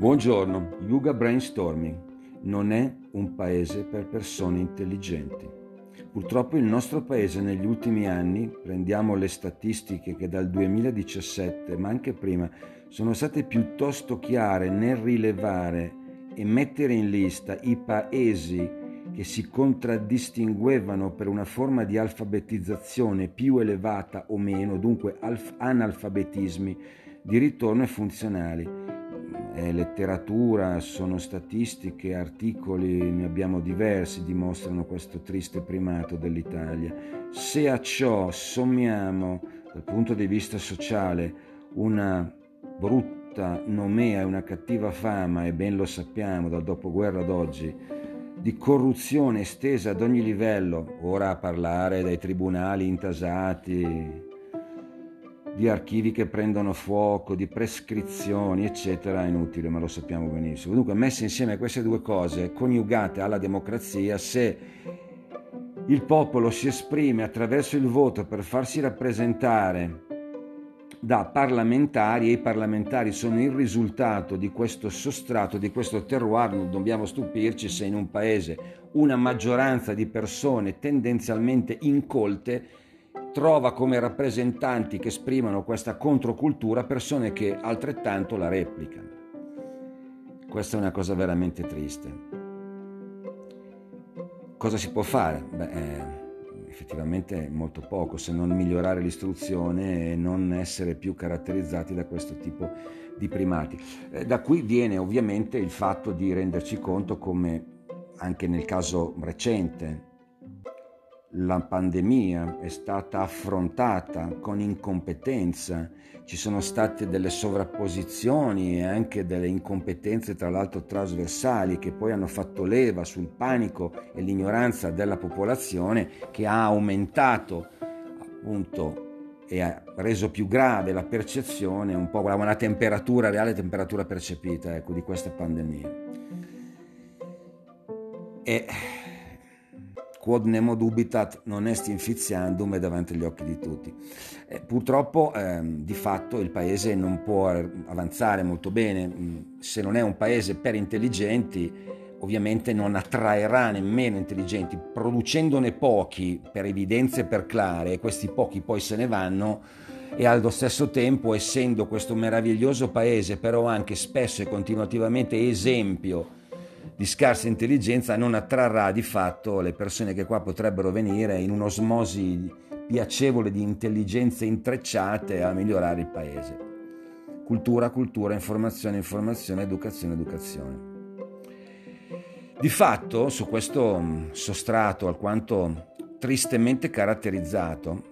Buongiorno, Yuga Brainstorming non è un paese per persone intelligenti. Purtroppo il nostro paese negli ultimi anni, prendiamo le statistiche che dal 2017, ma anche prima, sono state piuttosto chiare nel rilevare e mettere in lista i paesi che si contraddistinguevano per una forma di alfabetizzazione più elevata o meno, dunque analfabetismi di ritorno e funzionali è letteratura, sono statistiche, articoli, ne abbiamo diversi, dimostrano questo triste primato dell'Italia. Se a ciò sommiamo dal punto di vista sociale una brutta nomea e una cattiva fama, e ben lo sappiamo dal dopoguerra ad oggi, di corruzione estesa ad ogni livello, ora a parlare dai tribunali intasati, di archivi che prendono fuoco, di prescrizioni, eccetera, è inutile, ma lo sappiamo benissimo. Dunque, messe insieme queste due cose, coniugate alla democrazia, se il popolo si esprime attraverso il voto per farsi rappresentare da parlamentari e i parlamentari sono il risultato di questo sostrato, di questo terroir, non dobbiamo stupirci se in un paese una maggioranza di persone tendenzialmente incolte trova come rappresentanti che esprimono questa controcultura persone che altrettanto la replicano. Questa è una cosa veramente triste. Cosa si può fare? Beh, eh, effettivamente molto poco, se non migliorare l'istruzione e non essere più caratterizzati da questo tipo di primati. Eh, da qui viene ovviamente il fatto di renderci conto come anche nel caso recente la pandemia è stata affrontata con incompetenza, ci sono state delle sovrapposizioni e anche delle incompetenze tra l'altro trasversali che poi hanno fatto leva sul panico e l'ignoranza della popolazione che ha aumentato appunto e ha reso più grave la percezione, un po' una temperatura reale, temperatura percepita ecco, di questa pandemia. E quod nemo dubitat non est infiziandum è davanti agli occhi di tutti. Eh, purtroppo eh, di fatto il paese non può avanzare molto bene, mm, se non è un paese per intelligenti ovviamente non attraerà nemmeno intelligenti, producendone pochi per evidenze per clare, e questi pochi poi se ne vanno e allo stesso tempo essendo questo meraviglioso paese però anche spesso e continuativamente esempio di scarsa intelligenza non attrarrà di fatto le persone che qua potrebbero venire in un'osmosi piacevole di intelligenze intrecciate a migliorare il paese. Cultura, cultura, informazione, informazione, educazione, educazione. Di fatto, su questo sostrato alquanto tristemente caratterizzato,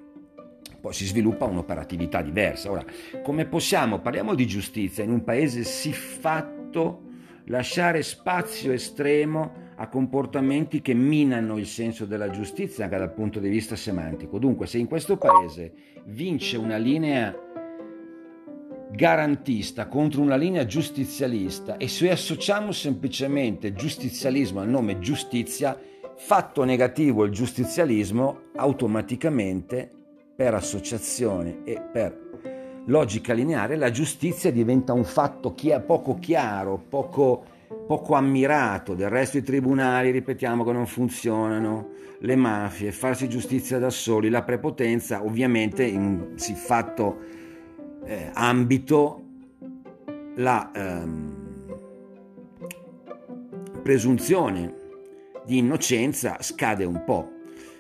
poi si sviluppa un'operatività diversa. Ora, come possiamo, parliamo di giustizia, in un paese siffatto lasciare spazio estremo a comportamenti che minano il senso della giustizia anche dal punto di vista semantico. Dunque, se in questo paese vince una linea garantista contro una linea giustizialista e se associamo semplicemente giustizialismo al nome giustizia, fatto negativo il giustizialismo, automaticamente per associazione e per logica lineare, la giustizia diventa un fatto chi- poco chiaro, poco, poco ammirato. Del resto i tribunali, ripetiamo, che non funzionano, le mafie, farsi giustizia da soli, la prepotenza, ovviamente in siffatto eh, ambito la ehm, presunzione di innocenza scade un po'.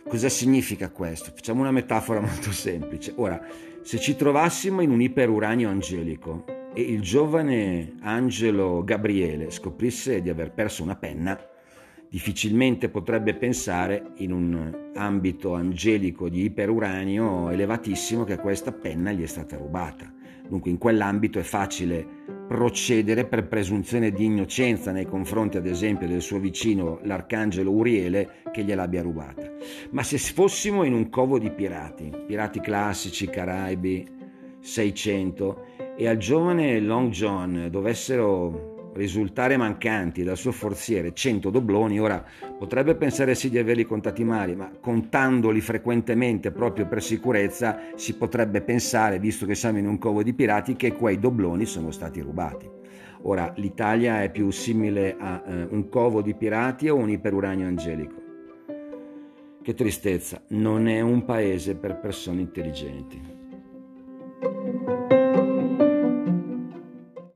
Cosa significa questo? Facciamo una metafora molto semplice. Ora, se ci trovassimo in un iperuranio angelico e il giovane angelo Gabriele scoprisse di aver perso una penna, difficilmente potrebbe pensare in un ambito angelico di iperuranio elevatissimo che questa penna gli è stata rubata. Dunque in quell'ambito è facile procedere per presunzione di innocenza nei confronti ad esempio del suo vicino l'arcangelo Uriele che gliel'abbia rubata. Ma se fossimo in un covo di pirati, pirati classici, caraibi, 600, e al giovane Long John dovessero risultare mancanti dal suo forziere 100 dobloni, ora potrebbe pensare sì di averli contati male, ma contandoli frequentemente proprio per sicurezza si potrebbe pensare, visto che siamo in un covo di pirati, che quei dobloni sono stati rubati. Ora, l'Italia è più simile a eh, un covo di pirati o un iperuranio angelico? Che tristezza, non è un paese per persone intelligenti.